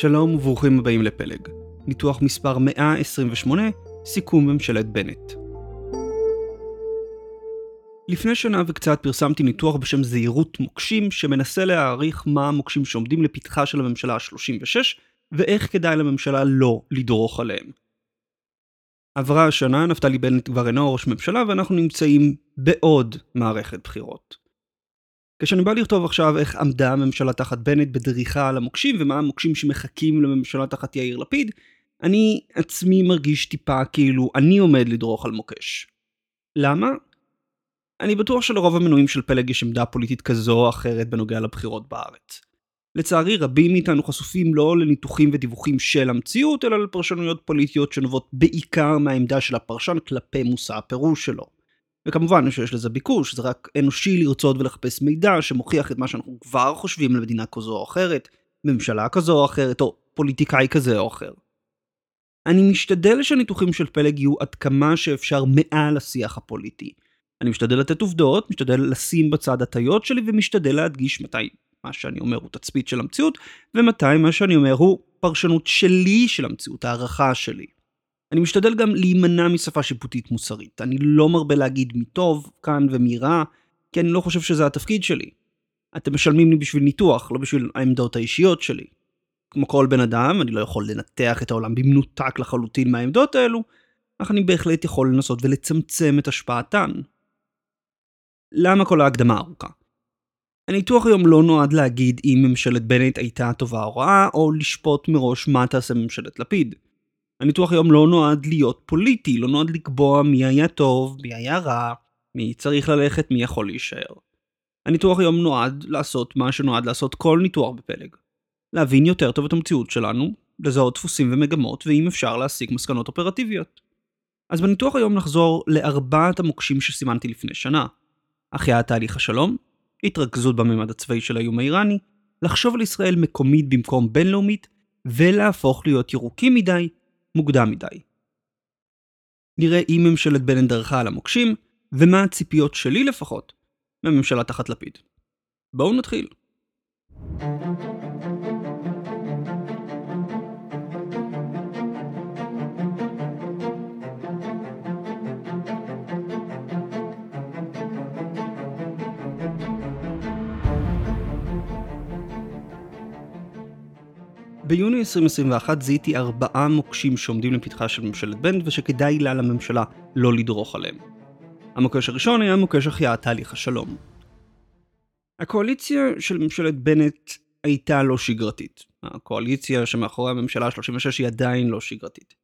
שלום וברוכים הבאים לפלג. ניתוח מספר 128, סיכום ממשלת בנט. לפני שנה וקצת פרסמתי ניתוח בשם זהירות מוקשים, שמנסה להעריך מה המוקשים שעומדים לפתחה של הממשלה ה-36, ואיך כדאי לממשלה לא לדרוך עליהם. עברה השנה, נפתלי בנט כבר אינו ראש ממשלה, ואנחנו נמצאים בעוד מערכת בחירות. כשאני בא לכתוב עכשיו איך עמדה הממשלה תחת בנט בדריכה על המוקשים ומה המוקשים שמחכים לממשלה תחת יאיר לפיד, אני עצמי מרגיש טיפה כאילו אני עומד לדרוך על מוקש. למה? אני בטוח שלרוב המנויים של פלג יש עמדה פוליטית כזו או אחרת בנוגע לבחירות בארץ. לצערי רבים מאיתנו חשופים לא לניתוחים ודיווחים של המציאות, אלא לפרשנויות פוליטיות שנובעות בעיקר מהעמדה של הפרשן כלפי מושא הפירוש שלו. וכמובן שיש לזה ביקוש, זה רק אנושי לרצות ולחפש מידע שמוכיח את מה שאנחנו כבר חושבים על מדינה כזו או אחרת, ממשלה כזו או אחרת, או פוליטיקאי כזה או אחר. אני משתדל שהניתוחים של פלג יהיו עד כמה שאפשר מעל השיח הפוליטי. אני משתדל לתת עובדות, משתדל לשים בצד הטיות שלי ומשתדל להדגיש מתי מה שאני אומר הוא תצפית של המציאות, ומתי מה שאני אומר הוא פרשנות שלי של המציאות, הערכה שלי. אני משתדל גם להימנע משפה שיפוטית מוסרית. אני לא מרבה להגיד מי טוב כאן ומי רע, כי אני לא חושב שזה התפקיד שלי. אתם משלמים לי בשביל ניתוח, לא בשביל העמדות האישיות שלי. כמו כל בן אדם, אני לא יכול לנתח את העולם במנותק לחלוטין מהעמדות האלו, אך אני בהחלט יכול לנסות ולצמצם את השפעתן. למה כל ההקדמה הארוכה? הניתוח היום לא נועד להגיד אם ממשלת בנט הייתה טובה או רעה, או לשפוט מראש מה תעשה ממשלת לפיד. הניתוח היום לא נועד להיות פוליטי, לא נועד לקבוע מי היה טוב, מי היה רע, מי צריך ללכת, מי יכול להישאר. הניתוח היום נועד לעשות מה שנועד לעשות כל ניתוח בפלג. להבין יותר טוב את המציאות שלנו, לזהות דפוסים ומגמות, ואם אפשר להסיק מסקנות אופרטיביות. אז בניתוח היום נחזור לארבעת המוקשים שסימנתי לפני שנה. החייאת תהליך השלום, התרכזות בממד הצבאי של האיום האיראני, לחשוב על ישראל מקומית במקום בינלאומית, ולהפוך להיות ירוקים מדי מוקדם מדי. נראה אם ממשלת בנט דרכה על המוקשים, ומה הציפיות שלי לפחות, מהממשלה תחת לפיד. בואו נתחיל. ביוני 2021 זיהיתי ארבעה מוקשים שעומדים לפתחה של ממשלת בנט ושכדאי לה לממשלה לא לדרוך עליהם. המוקש הראשון היה מוקש החייאת תהליך השלום. הקואליציה של ממשלת בנט הייתה לא שגרתית. הקואליציה שמאחורי הממשלה ה-36 היא עדיין לא שגרתית.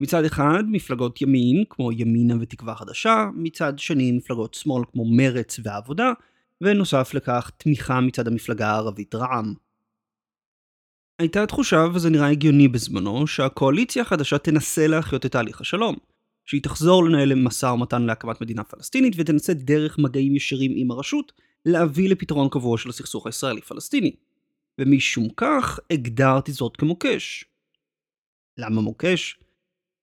מצד אחד, מפלגות ימין, כמו ימינה ותקווה חדשה, מצד שני, מפלגות שמאל כמו מרץ והעבודה, ונוסף לכך, תמיכה מצד המפלגה הערבית רע"מ. הייתה תחושה, וזה נראה הגיוני בזמנו, שהקואליציה החדשה תנסה להחיות את תהליך השלום. שהיא תחזור לנהל משא ומתן להקמת מדינה פלסטינית ותנסה דרך מגעים ישירים עם הרשות להביא לפתרון קבוע של הסכסוך הישראלי-פלסטיני. ומשום כך הגדרתי זאת כמוקש. למה מוקש?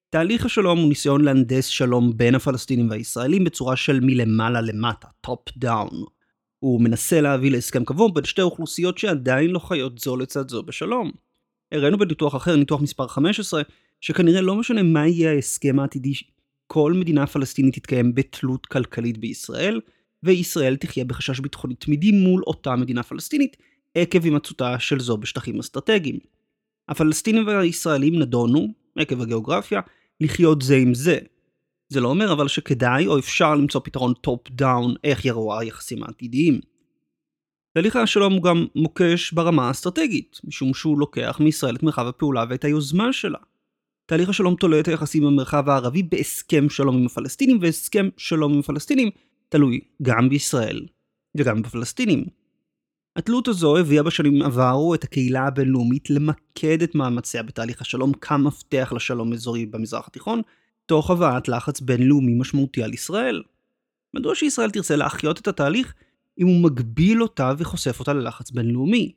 תהליך השלום הוא ניסיון להנדס שלום בין הפלסטינים והישראלים בצורה של מלמעלה למטה, top down. הוא מנסה להביא להסכם קבוע בין שתי אוכלוסיות שעדיין לא חיות זו לצד זו בשלום. הראינו בניתוח אחר, ניתוח מספר 15, שכנראה לא משנה מה יהיה ההסכם העתידי, כל מדינה פלסטינית תתקיים בתלות כלכלית בישראל, וישראל תחיה בחשש ביטחוני תמידי מול אותה מדינה פלסטינית, עקב הימצאותה של זו בשטחים אסטרטגיים. הפלסטינים והישראלים נדונו, עקב הגיאוגרפיה, לחיות זה עם זה, זה לא אומר אבל שכדאי או אפשר למצוא פתרון top down איך יראו היחסים העתידיים. תהליך השלום הוא גם מוקש ברמה האסטרטגית, משום שהוא לוקח מישראל את מרחב הפעולה ואת היוזמה שלה. תהליך השלום תולה את היחסים במרחב הערבי בהסכם שלום עם הפלסטינים, והסכם שלום עם הפלסטינים תלוי גם בישראל וגם בפלסטינים. התלות הזו הביאה בשנים עברו את הקהילה הבינלאומית למקד את מאמציה בתהליך השלום כמפתח לשלום אזורי במזרח התיכון, תוך הבאת לחץ בינלאומי משמעותי על ישראל. מדוע שישראל תרצה להחיות את התהליך אם הוא מגביל אותה וחושף אותה ללחץ בינלאומי?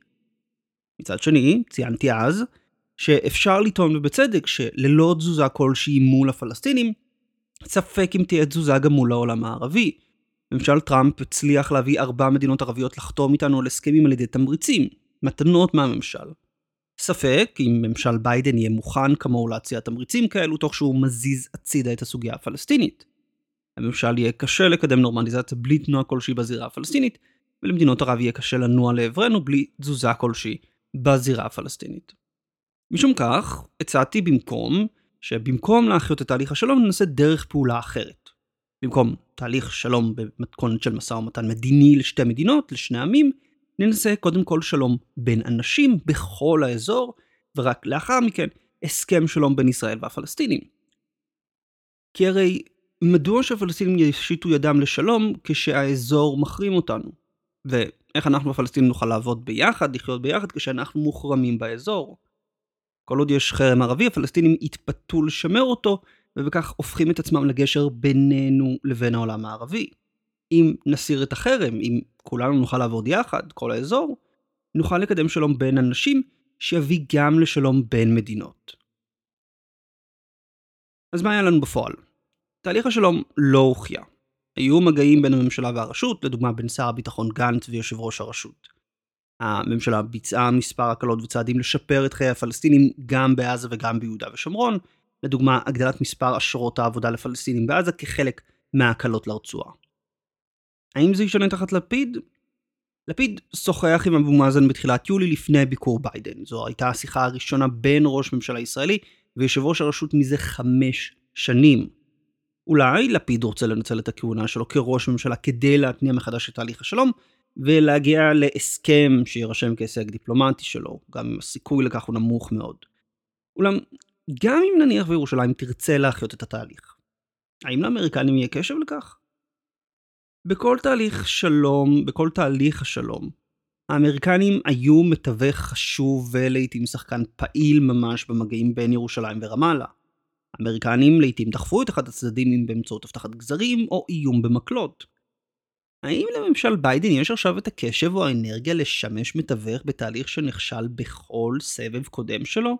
מצד שני, ציינתי אז, שאפשר לטעון ובצדק שללא תזוזה כלשהי מול הפלסטינים, ספק אם תהיה תזוזה גם מול העולם הערבי. ממשל טראמפ הצליח להביא ארבע מדינות ערביות לחתום איתנו על הסכמים על ידי תמריצים, מתנות מהממשל. ספק אם ממשל ביידן יהיה מוכן כמוהו להציע תמריצים כאלו תוך שהוא מזיז הצידה את הסוגיה הפלסטינית. לממשל יהיה קשה לקדם נורמליזציה בלי תנועה כלשהי בזירה הפלסטינית, ולמדינות ערב יהיה קשה לנוע לעברנו בלי תזוזה כלשהי בזירה הפלסטינית. משום כך, הצעתי במקום, שבמקום להחיות את תהליך השלום ננסה דרך פעולה אחרת. במקום תהליך שלום במתכונת של משא ומתן מדיני לשתי מדינות, לשני עמים, ננסה קודם כל שלום בין אנשים בכל האזור, ורק לאחר מכן הסכם שלום בין ישראל והפלסטינים. כי הרי מדוע שהפלסטינים ישיתו ידם לשלום כשהאזור מחרים אותנו? ואיך אנחנו הפלסטינים נוכל לעבוד ביחד, לחיות ביחד, כשאנחנו מוחרמים באזור? כל עוד יש חרם ערבי, הפלסטינים יתפתו לשמר אותו, ובכך הופכים את עצמם לגשר בינינו לבין העולם הערבי. אם נסיר את החרם, אם כולנו נוכל לעבוד יחד, כל האזור, נוכל לקדם שלום בין אנשים, שיביא גם לשלום בין מדינות. אז מה היה לנו בפועל? תהליך השלום לא הוכיע. היו מגעים בין הממשלה והרשות, לדוגמה בין שר הביטחון גנץ ויושב ראש הרשות. הממשלה ביצעה מספר הקלות וצעדים לשפר את חיי הפלסטינים גם בעזה וגם ביהודה ושומרון, לדוגמה הגדלת מספר אשרות העבודה לפלסטינים בעזה כחלק מההקלות לרצועה. האם זה ישנה תחת לפיד? לפיד שוחח עם אבו מאזן בתחילת יולי לפני ביקור ביידן. זו הייתה השיחה הראשונה בין ראש ממשלה ישראלי ויושב ראש הרשות מזה חמש שנים. אולי לפיד רוצה לנצל את הכהונה שלו כראש ממשלה כדי להתניע מחדש את תהליך השלום, ולהגיע להסכם שיירשם כהישג דיפלומטי שלו, גם אם הסיכוי לכך הוא נמוך מאוד. אולם, גם אם נניח וירושלים תרצה להחיות את התהליך, האם לאמריקנים יהיה קשב לכך? בכל תהליך שלום, בכל תהליך השלום, האמריקנים היו מתווך חשוב ולעיתים שחקן פעיל ממש במגעים בין ירושלים ורמאללה. האמריקנים לעיתים דחפו את אחד הצדדים אם באמצעות הבטחת גזרים או איום במקלות. האם לממשל ביידן יש עכשיו את הקשב או האנרגיה לשמש מתווך בתהליך שנכשל בכל סבב קודם שלו?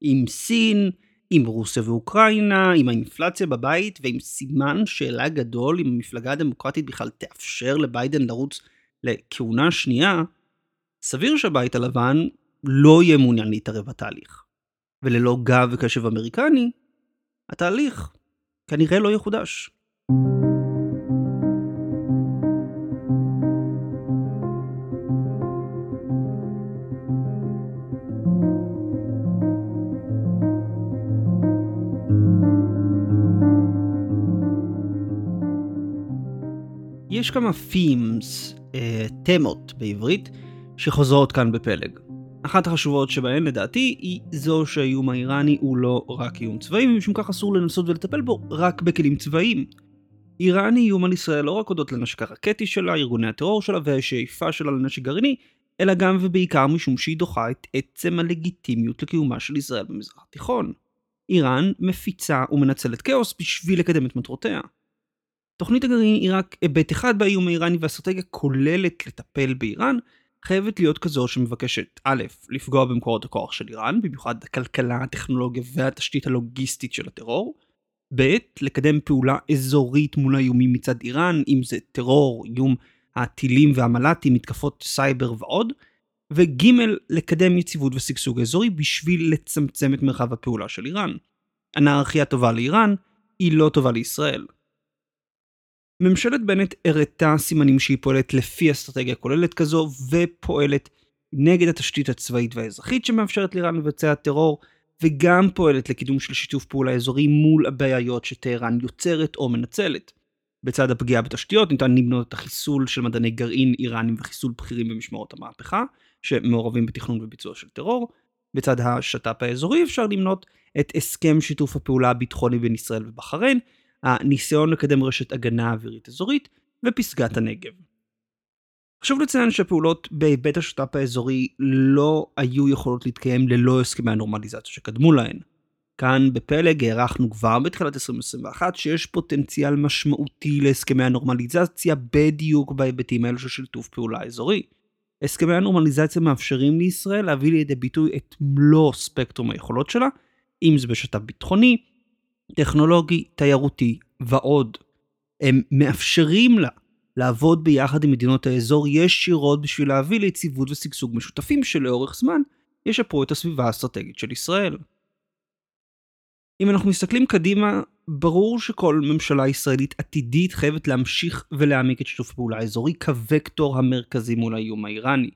עם סין, עם רוסיה ואוקראינה, עם האינפלציה בבית ועם סימן שאלה גדול אם המפלגה הדמוקרטית בכלל תאפשר לביידן לרוץ לכהונה שנייה, סביר שהבית הלבן לא יהיה מעוניין להתערב בתהליך. וללא גב וקשב אמריקני, התהליך כנראה לא יחודש. יש כמה themes, אה, תמות בעברית, שחוזרות כאן בפלג. אחת החשובות שבהן לדעתי היא זו שהאיום האיראני הוא לא רק איום צבאי, ומשום כך אסור לנסות ולטפל בו רק בכלים צבאיים. איראן היא איום על ישראל לא רק הודות לנשק הרקטי שלה, ארגוני הטרור שלה והשאיפה שלה לנשק גרעיני, אלא גם ובעיקר משום שהיא דוחה את עצם הלגיטימיות לקיומה של ישראל במזרח התיכון. איראן מפיצה ומנצלת כאוס בשביל לקדם את מטרותיה. תוכנית הגרעין היא רק היבט אחד באיום האיראני והאסטרטגיה כוללת לטפל באיראן, חייבת להיות כזו שמבקשת א', לפגוע במקורות הכוח של איראן, במיוחד הכלכלה, הטכנולוגיה והתשתית הלוגיסטית של הטרור, ב', לקדם פעולה אזורית מול האיומים מצד איראן, אם זה טרור, איום הטילים והמל"טים, מתקפות סייבר ועוד, וג', לקדם יציבות ושגשוג אזורי בשביל לצמצם את מרחב הפעולה של איראן. אנרכיה טובה לאיראן, היא לא טובה לישראל. ממשלת בנט הראתה סימנים שהיא פועלת לפי אסטרטגיה כוללת כזו, ופועלת נגד התשתית הצבאית והאזרחית שמאפשרת לאיראן לבצע טרור, וגם פועלת לקידום של שיתוף פעולה אזורי מול הבעיות שטהרן יוצרת או מנצלת. בצד הפגיעה בתשתיות ניתן למנות את החיסול של מדעני גרעין איראנים וחיסול בכירים במשמרות המהפכה, שמעורבים בתכנון וביצוע של טרור. בצד השת"פ האזורי אפשר למנות את הסכם שיתוף הפעולה הביטחוני בין ישראל ובחריין, הניסיון לקדם רשת הגנה אווירית אזורית ופסגת הנגב. חשוב לציין שהפעולות בהיבט השת"פ האזורי לא היו יכולות להתקיים ללא הסכמי הנורמליזציה שקדמו להן. כאן בפלג הערכנו כבר בתחילת 2021 שיש פוטנציאל משמעותי להסכמי הנורמליזציה בדיוק בהיבטים האלו של שיתוף פעולה אזורי. הסכמי הנורמליזציה מאפשרים לישראל להביא לידי ביטוי את מלוא ספקטרום היכולות שלה, אם זה בשת"פ ביטחוני, טכנולוגי, תיירותי ועוד. הם מאפשרים לה לעבוד ביחד עם מדינות האזור ישירות בשביל להביא ליציבות ושגשוג משותפים שלאורך זמן ישפרו את הסביבה האסטרטגית של ישראל. אם אנחנו מסתכלים קדימה, ברור שכל ממשלה ישראלית עתידית חייבת להמשיך ולהעמיק את שיתוף הפעולה האזורי כווקטור המרכזי מול האיום האיראני.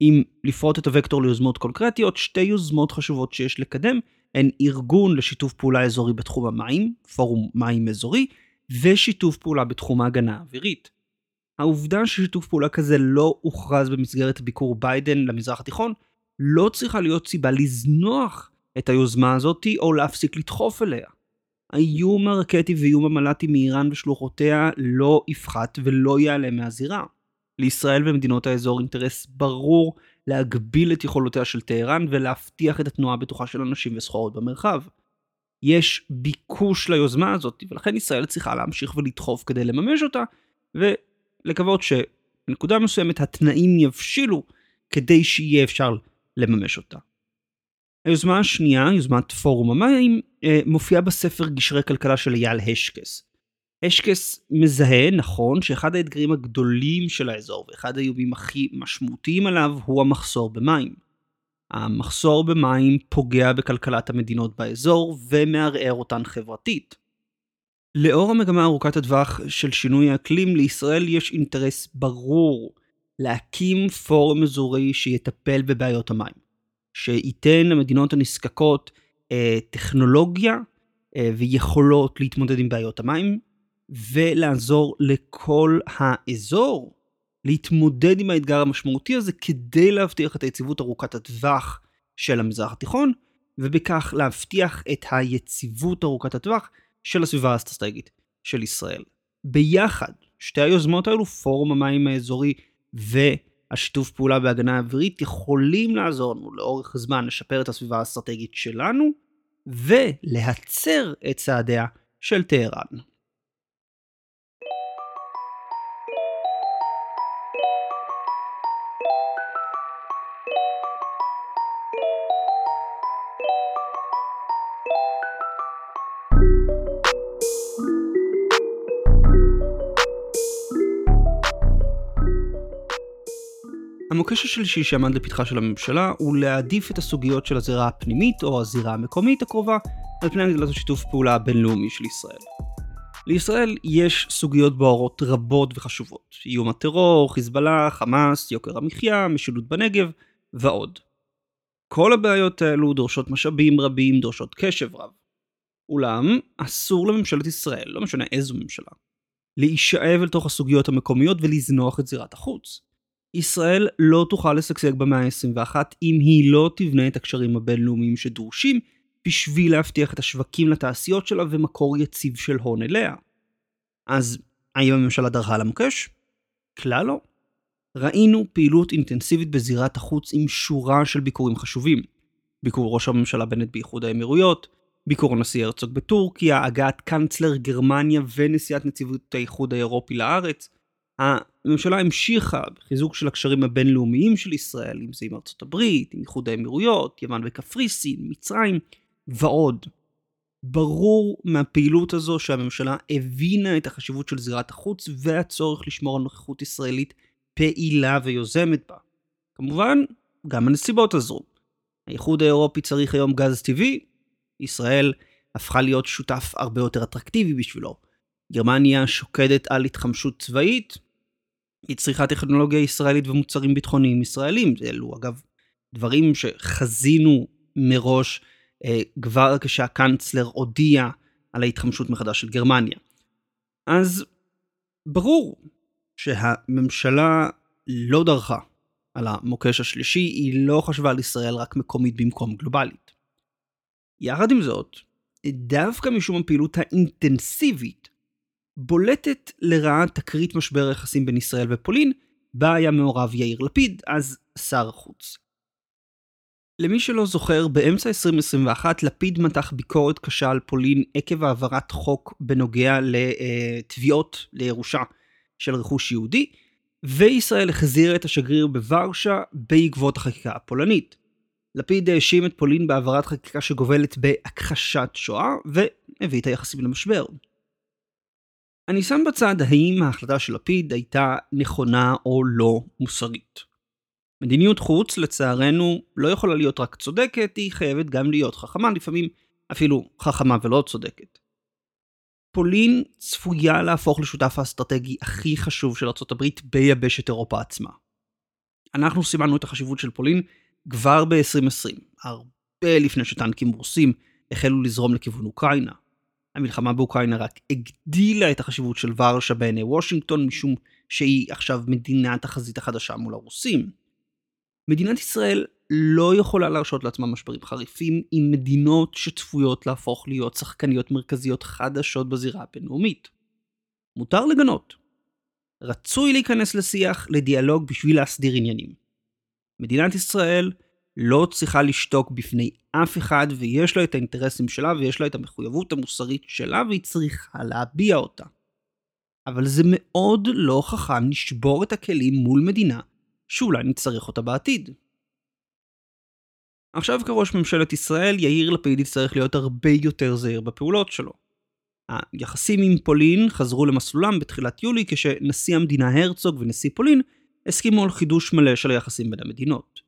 אם לפרוט את הוקטור ליוזמות קונקרטיות, שתי יוזמות חשובות שיש לקדם הן ארגון לשיתוף פעולה אזורי בתחום המים, פורום מים אזורי, ושיתוף פעולה בתחום ההגנה האווירית. העובדה ששיתוף פעולה כזה לא הוכרז במסגרת ביקור ביידן למזרח התיכון, לא צריכה להיות סיבה לזנוח את היוזמה הזאתי או להפסיק לדחוף אליה. האיום הרקטי ואיום המל"טי מאיראן ושלוחותיה לא יפחת ולא ייעלם מהזירה. לישראל ומדינות האזור אינטרס ברור להגביל את יכולותיה של טהרן ולהבטיח את התנועה הבטוחה של אנשים וסחורות במרחב. יש ביקוש ליוזמה הזאת, ולכן ישראל צריכה להמשיך ולדחוף כדי לממש אותה, ולקוות שבנקודה מסוימת התנאים יבשילו כדי שיהיה אפשר לממש אותה. היוזמה השנייה, יוזמת פורום המים, אה, מופיעה בספר גשרי כלכלה של אייל השקס. השקס מזהה, נכון, שאחד האתגרים הגדולים של האזור ואחד האיומים הכי משמעותיים עליו הוא המחסור במים. המחסור במים פוגע בכלכלת המדינות באזור ומערער אותן חברתית. לאור המגמה ארוכת הטווח של שינוי האקלים, לישראל יש אינטרס ברור להקים פורום אזורי שיטפל בבעיות המים. שייתן למדינות הנזקקות אה, טכנולוגיה אה, ויכולות להתמודד עם בעיות המים, ולעזור לכל האזור להתמודד עם האתגר המשמעותי הזה כדי להבטיח את היציבות ארוכת הטווח של המזרח התיכון, ובכך להבטיח את היציבות ארוכת הטווח של הסביבה האסטרטגית של ישראל. ביחד, שתי היוזמות האלו, פורום המים האזורי והשיתוף פעולה בהגנה אווירית, יכולים לעזור לנו לאורך זמן לשפר את הסביבה האסטרטגית שלנו, ולהצר את צעדיה של טהרן. המוקש השלישי שעמד לפתחה של הממשלה הוא להעדיף את הסוגיות של הזירה הפנימית או הזירה המקומית הקרובה על פני הגדלת השיתוף פעולה הבינלאומי של ישראל. לישראל יש סוגיות בוערות רבות וחשובות, איום הטרור, חיזבאללה, חמאס, יוקר המחיה, משילות בנגב ועוד. כל הבעיות האלו דורשות משאבים רבים, דורשות קשב רב. אולם, אסור לממשלת ישראל, לא משנה איזו ממשלה, להישאב אל תוך הסוגיות המקומיות ולזנוח את זירת החוץ. ישראל לא תוכל לשגשג במאה ה-21 אם היא לא תבנה את הקשרים הבינלאומיים שדרושים בשביל להבטיח את השווקים לתעשיות שלה ומקור יציב של הון אליה. אז האם הממשלה דרכה למוקש? כלל לא. ראינו פעילות אינטנסיבית בזירת החוץ עם שורה של ביקורים חשובים. ביקור ראש הממשלה בנט באיחוד האמירויות, ביקור הנשיא הרצוג בטורקיה, הגעת קאנצלר גרמניה ונשיאת נציבות האיחוד האירופי לארץ, הממשלה המשיכה בחיזוק של הקשרים הבינלאומיים של ישראל, אם זה עם ארצות הברית, עם איחוד האמירויות, יוון וקפריסין, מצרים ועוד. ברור מהפעילות הזו שהממשלה הבינה את החשיבות של זירת החוץ והצורך לשמור על נוכחות ישראלית פעילה ויוזמת בה. כמובן, גם הנסיבות עזרו. האיחוד האירופי צריך היום גז טבעי, ישראל הפכה להיות שותף הרבה יותר אטרקטיבי בשבילו. גרמניה שוקדת על התחמשות צבאית, היא צריכה טכנולוגיה ישראלית ומוצרים ביטחוניים ישראלים. אלו אגב דברים שחזינו מראש אה, כבר כשהקאנצלר הודיע על ההתחמשות מחדש של גרמניה. אז ברור שהממשלה לא דרכה על המוקש השלישי, היא לא חשבה על ישראל רק מקומית במקום גלובלית. יחד עם זאת, דווקא משום הפעילות האינטנסיבית בולטת לרעה תקרית משבר היחסים בין ישראל ופולין, בה היה מעורב יאיר לפיד, אז שר החוץ. למי שלא זוכר, באמצע 2021 לפיד מתח ביקורת קשה על פולין עקב העברת חוק בנוגע לתביעות לירושה של רכוש יהודי, וישראל החזירה את השגריר בוורשה בעקבות החקיקה הפולנית. לפיד האשים את פולין בהעברת חקיקה שגובלת בהכחשת שואה, והביא את היחסים למשבר. אני שם בצד האם ההחלטה של לפיד הייתה נכונה או לא מוסרית. מדיניות חוץ, לצערנו, לא יכולה להיות רק צודקת, היא חייבת גם להיות חכמה, לפעמים אפילו חכמה ולא צודקת. פולין צפויה להפוך לשותף האסטרטגי הכי חשוב של ארה"ב ביבשת אירופה עצמה. אנחנו סימנו את החשיבות של פולין כבר ב-2020, הרבה לפני שטנקים רוסים החלו לזרום לכיוון אוקראינה. המלחמה באוקראינה רק הגדילה את החשיבות של ורשה בעיני וושינגטון, משום שהיא עכשיו מדינת החזית החדשה מול הרוסים. מדינת ישראל לא יכולה להרשות לעצמה משברים חריפים עם מדינות שצפויות להפוך להיות שחקניות מרכזיות חדשות בזירה הבינלאומית. מותר לגנות. רצוי להיכנס לשיח, לדיאלוג בשביל להסדיר עניינים. מדינת ישראל לא צריכה לשתוק בפני אף אחד ויש לה את האינטרסים שלה ויש לה את המחויבות המוסרית שלה והיא צריכה להביע אותה. אבל זה מאוד לא חכם לשבור את הכלים מול מדינה שאולי נצטרך אותה בעתיד. עכשיו כראש ממשלת ישראל, יאיר לפיד יצטרך להיות הרבה יותר זהיר בפעולות שלו. היחסים עם פולין חזרו למסלולם בתחילת יולי כשנשיא המדינה הרצוג ונשיא פולין הסכימו על חידוש מלא של היחסים בין המדינות.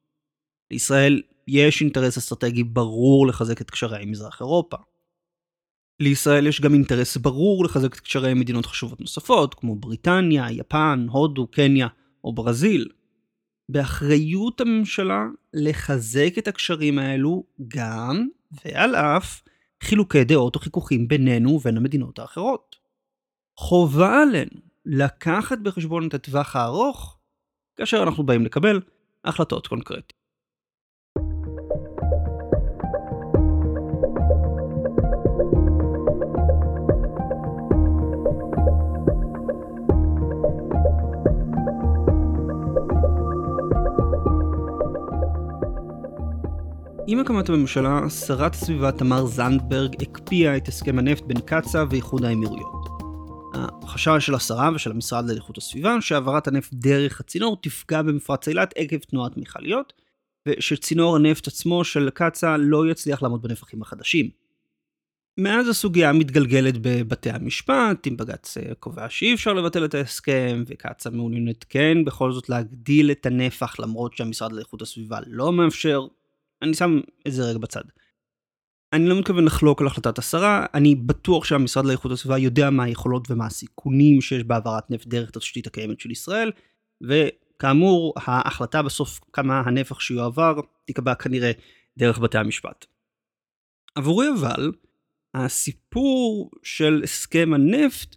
לישראל יש אינטרס אסטרטגי ברור לחזק את קשריה עם מזרח אירופה. לישראל יש גם אינטרס ברור לחזק את קשריה עם מדינות חשובות נוספות, כמו בריטניה, יפן, הודו, קניה או ברזיל. באחריות הממשלה לחזק את הקשרים האלו גם, ועל אף, חילוקי דעות או חיכוכים בינינו ובין המדינות האחרות. חובה עלינו לקחת בחשבון את הטווח הארוך כאשר אנחנו באים לקבל החלטות קונקרטיות. עם הקמת הממשלה, שרת הסביבה תמר זנדברג הקפיאה את הסכם הנפט בין קצא"א ואיחוד האמירויות. החשש של השרה ושל המשרד לאיכות הסביבה שהעברת הנפט דרך הצינור תפגע במפרץ אילת עקב תנועת מכליות, ושצינור הנפט עצמו של קצא"א לא יצליח לעמוד בנפחים החדשים. מאז הסוגיה מתגלגלת בבתי המשפט, אם בג"ץ אה, קובע שאי אפשר לבטל את ההסכם, וקצא"א מעוניינת כן בכל זאת להגדיל את הנפח למרות שהמשרד לאיכות הסביבה לא מאפשר, אני שם את זה רגע בצד. אני לא מתכוון לחלוק על החלטת השרה, אני בטוח שהמשרד לאיכות הסביבה יודע מה היכולות ומה הסיכונים שיש בהעברת נפט דרך התשתית הקיימת של ישראל, וכאמור, ההחלטה בסוף כמה הנפח שיועבר תיקבע כנראה דרך בתי המשפט. עבורי אבל, הסיפור של הסכם הנפט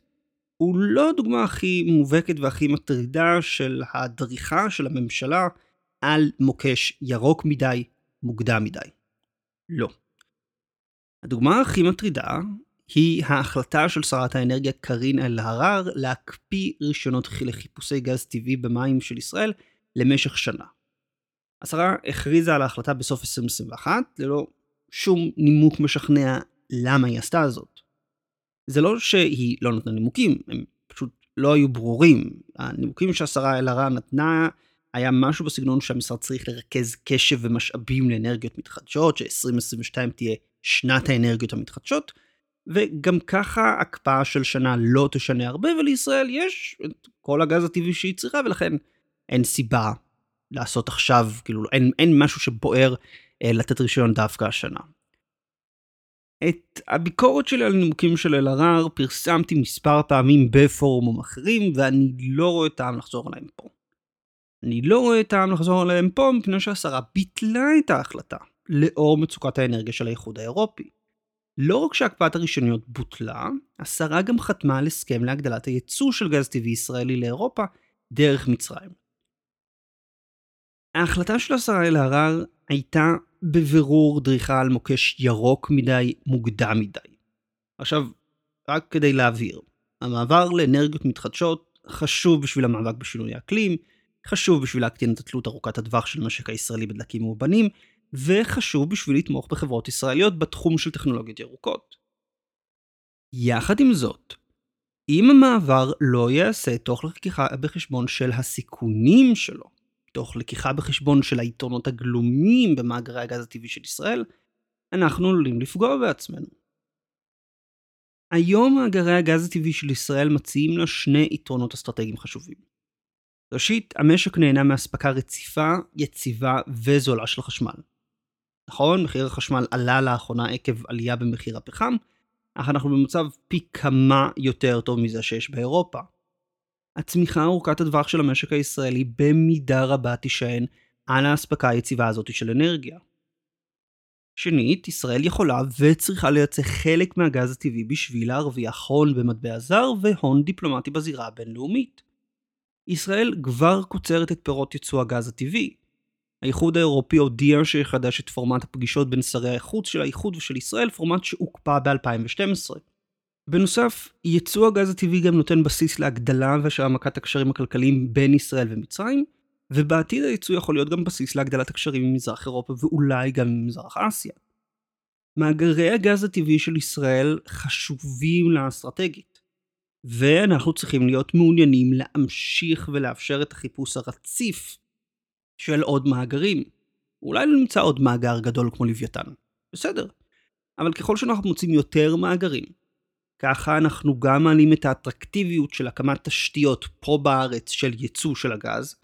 הוא לא הדוגמה הכי מובהקת והכי מטרידה של הדריכה של הממשלה על מוקש ירוק מדי, מוקדם מדי. לא. הדוגמה הכי מטרידה היא ההחלטה של שרת האנרגיה קארין אלהרר להקפיא רישיונות לחיפושי גז טבעי במים של ישראל למשך שנה. השרה הכריזה על ההחלטה בסוף 2021 ללא שום נימוק משכנע למה היא עשתה זאת. זה לא שהיא לא נתנה נימוקים, הם פשוט לא היו ברורים. הנימוקים שהשרה אלהרר נתנה היה משהו בסגנון שהמשרד צריך לרכז קשב ומשאבים לאנרגיות מתחדשות, ש-2022 תהיה שנת האנרגיות המתחדשות, וגם ככה הקפאה של שנה לא תשנה הרבה, ולישראל יש את כל הגז הטבעי שהיא צריכה, ולכן אין סיבה לעשות עכשיו, כאילו אין, אין משהו שבוער אה, לתת רישיון דווקא השנה. את הביקורת שלי על נימוקים של אלהרר פרסמתי מספר פעמים בפורומים אחרים, ואני לא רואה טעם לחזור עליהם פה. אני לא רואה טעם לחזור עליהם פה מפני שהשרה ביטלה את ההחלטה, לאור מצוקת האנרגיה של האיחוד האירופי. לא רק שהקפאת הראשוניות בוטלה, השרה גם חתמה על הסכם להגדלת הייצוא של גז טבעי ישראלי לאירופה דרך מצרים. ההחלטה של השרה אלהרר הייתה בבירור דריכה על מוקש ירוק מדי, מוקדם מדי. עכשיו, רק כדי להבהיר, המעבר לאנרגיות מתחדשות חשוב בשביל המאבק בשינוי האקלים, חשוב בשביל להקטין את התלות ארוכת הטווח של המשק הישראלי בדלקים מאובנים, וחשוב בשביל לתמוך בחברות ישראליות בתחום של טכנולוגיות ירוקות. יחד עם זאת, אם המעבר לא ייעשה תוך לקיחה בחשבון של הסיכונים שלו, תוך לקיחה בחשבון של היתרונות הגלומים במאגרי הגז הטבעי של ישראל, אנחנו עלולים לפגוע בעצמנו. היום מאגרי הגז הטבעי של ישראל מציעים לה שני יתרונות אסטרטגיים חשובים. ראשית, המשק נהנה מאספקה רציפה, יציבה וזולה של חשמל. נכון, מחיר החשמל עלה לאחרונה עקב עלייה במחיר הפחם, אך אנחנו במצב פי כמה יותר טוב מזה שיש באירופה. הצמיחה ארוכת הטווח של המשק הישראלי במידה רבה תישען על האספקה היציבה הזאת של אנרגיה. שנית, ישראל יכולה וצריכה לייצא חלק מהגז הטבעי בשביל להרוויח הון במטבע זר והון דיפלומטי בזירה הבינלאומית. ישראל כבר קוצרת את פירות ייצוא הגז הטבעי. האיחוד האירופי הודיע שיחדש את פורמט הפגישות בין שרי החוץ של האיחוד ושל ישראל, פורמט שהוקפא ב-2012. בנוסף, ייצוא הגז הטבעי גם נותן בסיס להגדלה ושהעמקת הקשרים הכלכליים בין ישראל ומצרים, ובעתיד הייצוא יכול להיות גם בסיס להגדלת הקשרים עם מזרח אירופה ואולי גם עם מזרח אסיה. מאגרי הגז הטבעי של ישראל חשובים לה אסטרטגית, ואנחנו צריכים להיות מעוניינים להמשיך ולאפשר את החיפוש הרציף של עוד מאגרים. אולי לא נמצא עוד מאגר גדול כמו לוויתן, בסדר. אבל ככל שאנחנו מוצאים יותר מאגרים, ככה אנחנו גם מעלים את האטרקטיביות של הקמת תשתיות פה בארץ של ייצוא של הגז,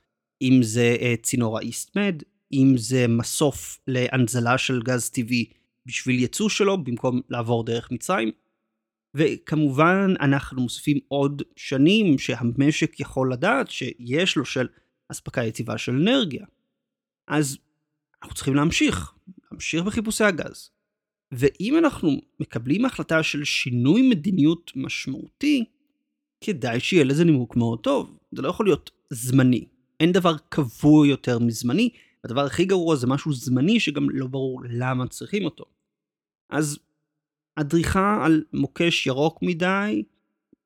אם זה uh, צינור האיסטמד, אם זה מסוף להנזלה של גז טבעי בשביל ייצוא שלו במקום לעבור דרך מצרים. וכמובן אנחנו מוסיפים עוד שנים שהמשק יכול לדעת שיש לו של אספקה יציבה של אנרגיה. אז אנחנו צריכים להמשיך, להמשיך בחיפושי הגז. ואם אנחנו מקבלים החלטה של שינוי מדיניות משמעותי, כדאי שיהיה לזה נימוק מאוד טוב. זה לא יכול להיות זמני. אין דבר קבוע יותר מזמני, הדבר הכי גרוע זה משהו זמני שגם לא ברור למה צריכים אותו. אז הדריכה על מוקש ירוק מדי,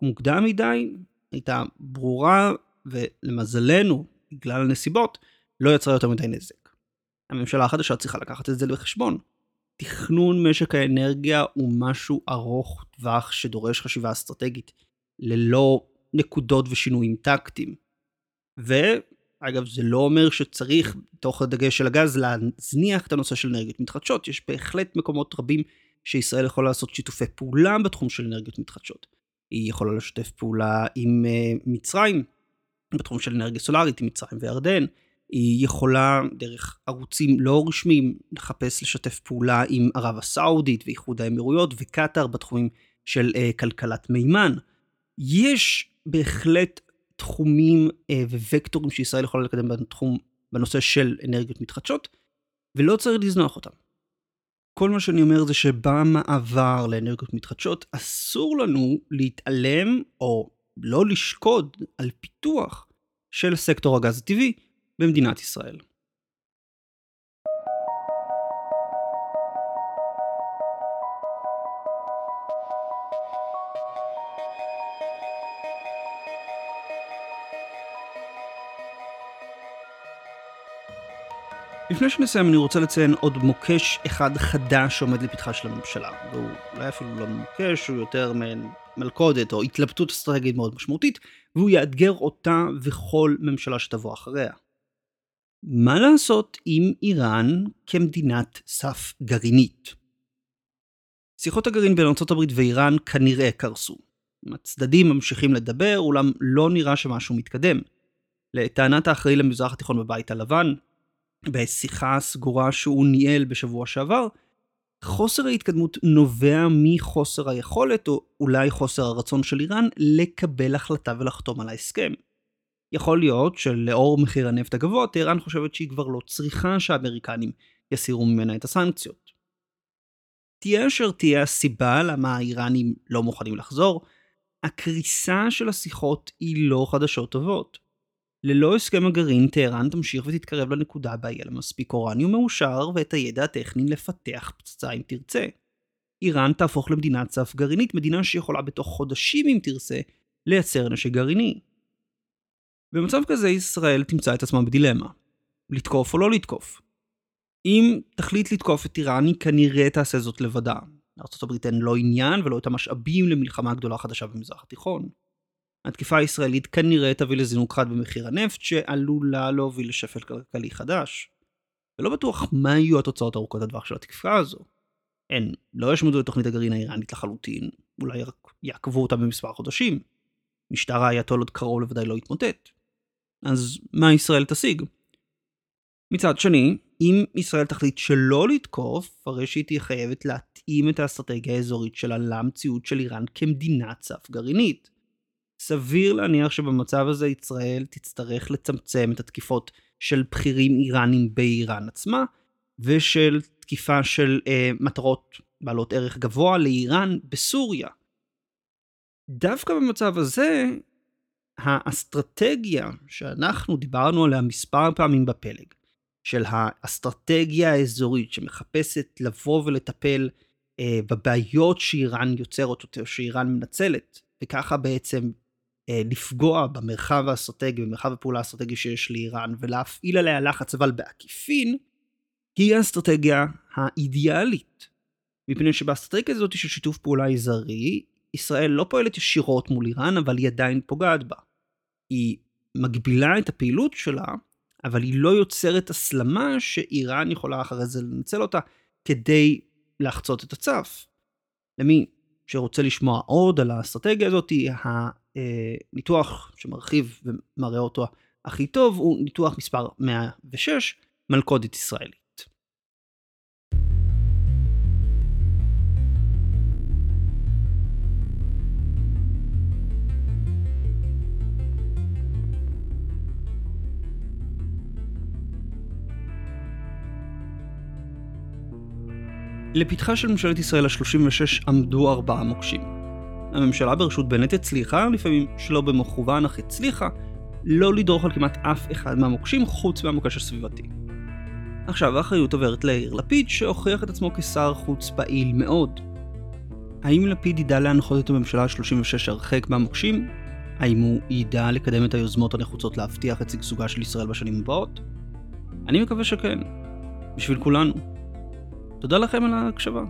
מוקדם מדי, הייתה ברורה, ולמזלנו, בגלל הנסיבות, לא יצרה יותר מדי נזק. הממשלה החדשה צריכה לקחת את זה בחשבון. תכנון משק האנרגיה הוא משהו ארוך טווח שדורש חשיבה אסטרטגית, ללא נקודות ושינויים טקטיים. ואגב, זה לא אומר שצריך, תוך הדגש של הגז, להזניח את הנושא של אנרגיות מתחדשות. יש בהחלט מקומות רבים שישראל יכולה לעשות שיתופי פעולה בתחום של אנרגיות מתחדשות. היא יכולה לשתף פעולה עם uh, מצרים, בתחום של אנרגיה סולארית, עם מצרים וירדן. היא יכולה דרך ערוצים לא רשמיים לחפש לשתף פעולה עם ערב הסעודית ואיחוד האמירויות וקטאר בתחומים של uh, כלכלת מימן. יש בהחלט תחומים uh, ווקטורים שישראל יכולה לקדם בתחום, בנושא של אנרגיות מתחדשות, ולא צריך לזנוח אותם. כל מה שאני אומר זה שבמעבר לאנרגיות מתחדשות אסור לנו להתעלם או לא לשקוד על פיתוח של סקטור הגז הטבעי במדינת ישראל. לפני שנסיים אני רוצה לציין עוד מוקש אחד חדש שעומד לפתחה של הממשלה, והוא אולי אפילו לא מוקש, הוא יותר מעין מלכודת או התלבטות אסטרטגית מאוד משמעותית, והוא יאתגר אותה וכל ממשלה שתבוא אחריה. מה לעשות עם איראן כמדינת סף גרעינית? שיחות הגרעין בין ארה"ב ואיראן כנראה קרסו. הצדדים ממשיכים לדבר, אולם לא נראה שמשהו מתקדם. לטענת האחראי למזרח התיכון בבית הלבן, בשיחה סגורה שהוא ניהל בשבוע שעבר, חוסר ההתקדמות נובע מחוסר היכולת, או אולי חוסר הרצון של איראן, לקבל החלטה ולחתום על ההסכם. יכול להיות שלאור מחיר הנפט הגבוה, טהרן חושבת שהיא כבר לא צריכה שהאמריקנים יסירו ממנה את הסנקציות. תהיה אשר תהיה הסיבה למה האיראנים לא מוכנים לחזור, הקריסה של השיחות היא לא חדשות טובות. ללא הסכם הגרעין, טהרן תמשיך ותתקרב לנקודה בה יהיה לה מספיק אורניום מאושר ואת הידע הטכני לפתח פצצה אם תרצה. איראן תהפוך למדינת סף גרעינית, מדינה שיכולה בתוך חודשים אם תרצה, לייצר נשק גרעיני. במצב כזה ישראל תמצא את עצמה בדילמה. לתקוף או לא לתקוף. אם תחליט לתקוף את איראן, היא כנראה תעשה זאת לבדה. לארה"ב אין לא עניין ולא את המשאבים למלחמה גדולה חדשה במזרח התיכון. התקיפה הישראלית כנראה תביא לזינוק חד במחיר הנפט, שעלולה להוביל לשפל כלכלי חדש. ולא בטוח מה יהיו התוצאות ארוכות הטווח של התקיפה הזו. הן לא ישמדו את תוכנית הגרעין האיראנית לחלוטין, אולי רק יעקבו אותה במספר חודשים. משטר האייתול עוד קרוב לוודאי לא יתמוטט. אז מה ישראל תשיג? מצד שני, אם ישראל תחליט שלא לתקוף, הרי שהיא תהיה חייבת להתאים את האסטרטגיה האזורית שלה למציאות של איראן כמדינת סף גרעינית. סביר להניח שבמצב הזה ישראל תצטרך לצמצם את התקיפות של בכירים איראנים באיראן עצמה, ושל תקיפה של אה, מטרות בעלות ערך גבוה לאיראן בסוריה. דווקא במצב הזה, האסטרטגיה שאנחנו דיברנו עליה מספר פעמים בפלג, של האסטרטגיה האזורית שמחפשת לבוא ולטפל אה, בבעיות שאיראן יוצרת או שאיראן מנצלת, וככה בעצם לפגוע במרחב האסטרטגי, במרחב הפעולה האסטרטגי שיש לאיראן, ולהפעיל עליה לחץ אבל בעקיפין, היא האסטרטגיה האידיאלית. מפני שבאסטרטגיה הזאת של שיתוף פעולה אזרי, ישראל לא פועלת ישירות מול איראן, אבל היא עדיין פוגעת בה. היא מגבילה את הפעילות שלה, אבל היא לא יוצרת הסלמה שאיראן יכולה אחרי זה לנצל אותה כדי לחצות את הצף. למי שרוצה לשמוע עוד על האסטרטגיה הזאת, הניתוח שמרחיב ומראה אותו הכי טוב הוא ניתוח מספר 106, מלכודת ישראלית. לפתחה של ממשלת ישראל ה-36 עמדו ארבעה מוקשים. הממשלה בראשות בנט הצליחה, לפעמים שלא במכוון אך הצליחה, לא לדרוך על כמעט אף אחד מהמוקשים חוץ מהמוקש הסביבתי. עכשיו האחריות עוברת ליאיר לפיד שהוכיח את עצמו כשר חוץ פעיל מאוד. האם לפיד ידע להנחות את הממשלה ה-36 הרחק מהמוקשים? האם הוא ידע לקדם את היוזמות הנחוצות להבטיח את שגשוגה של ישראל בשנים הבאות? אני מקווה שכן. בשביל כולנו. תודה לכם על ההקשבה.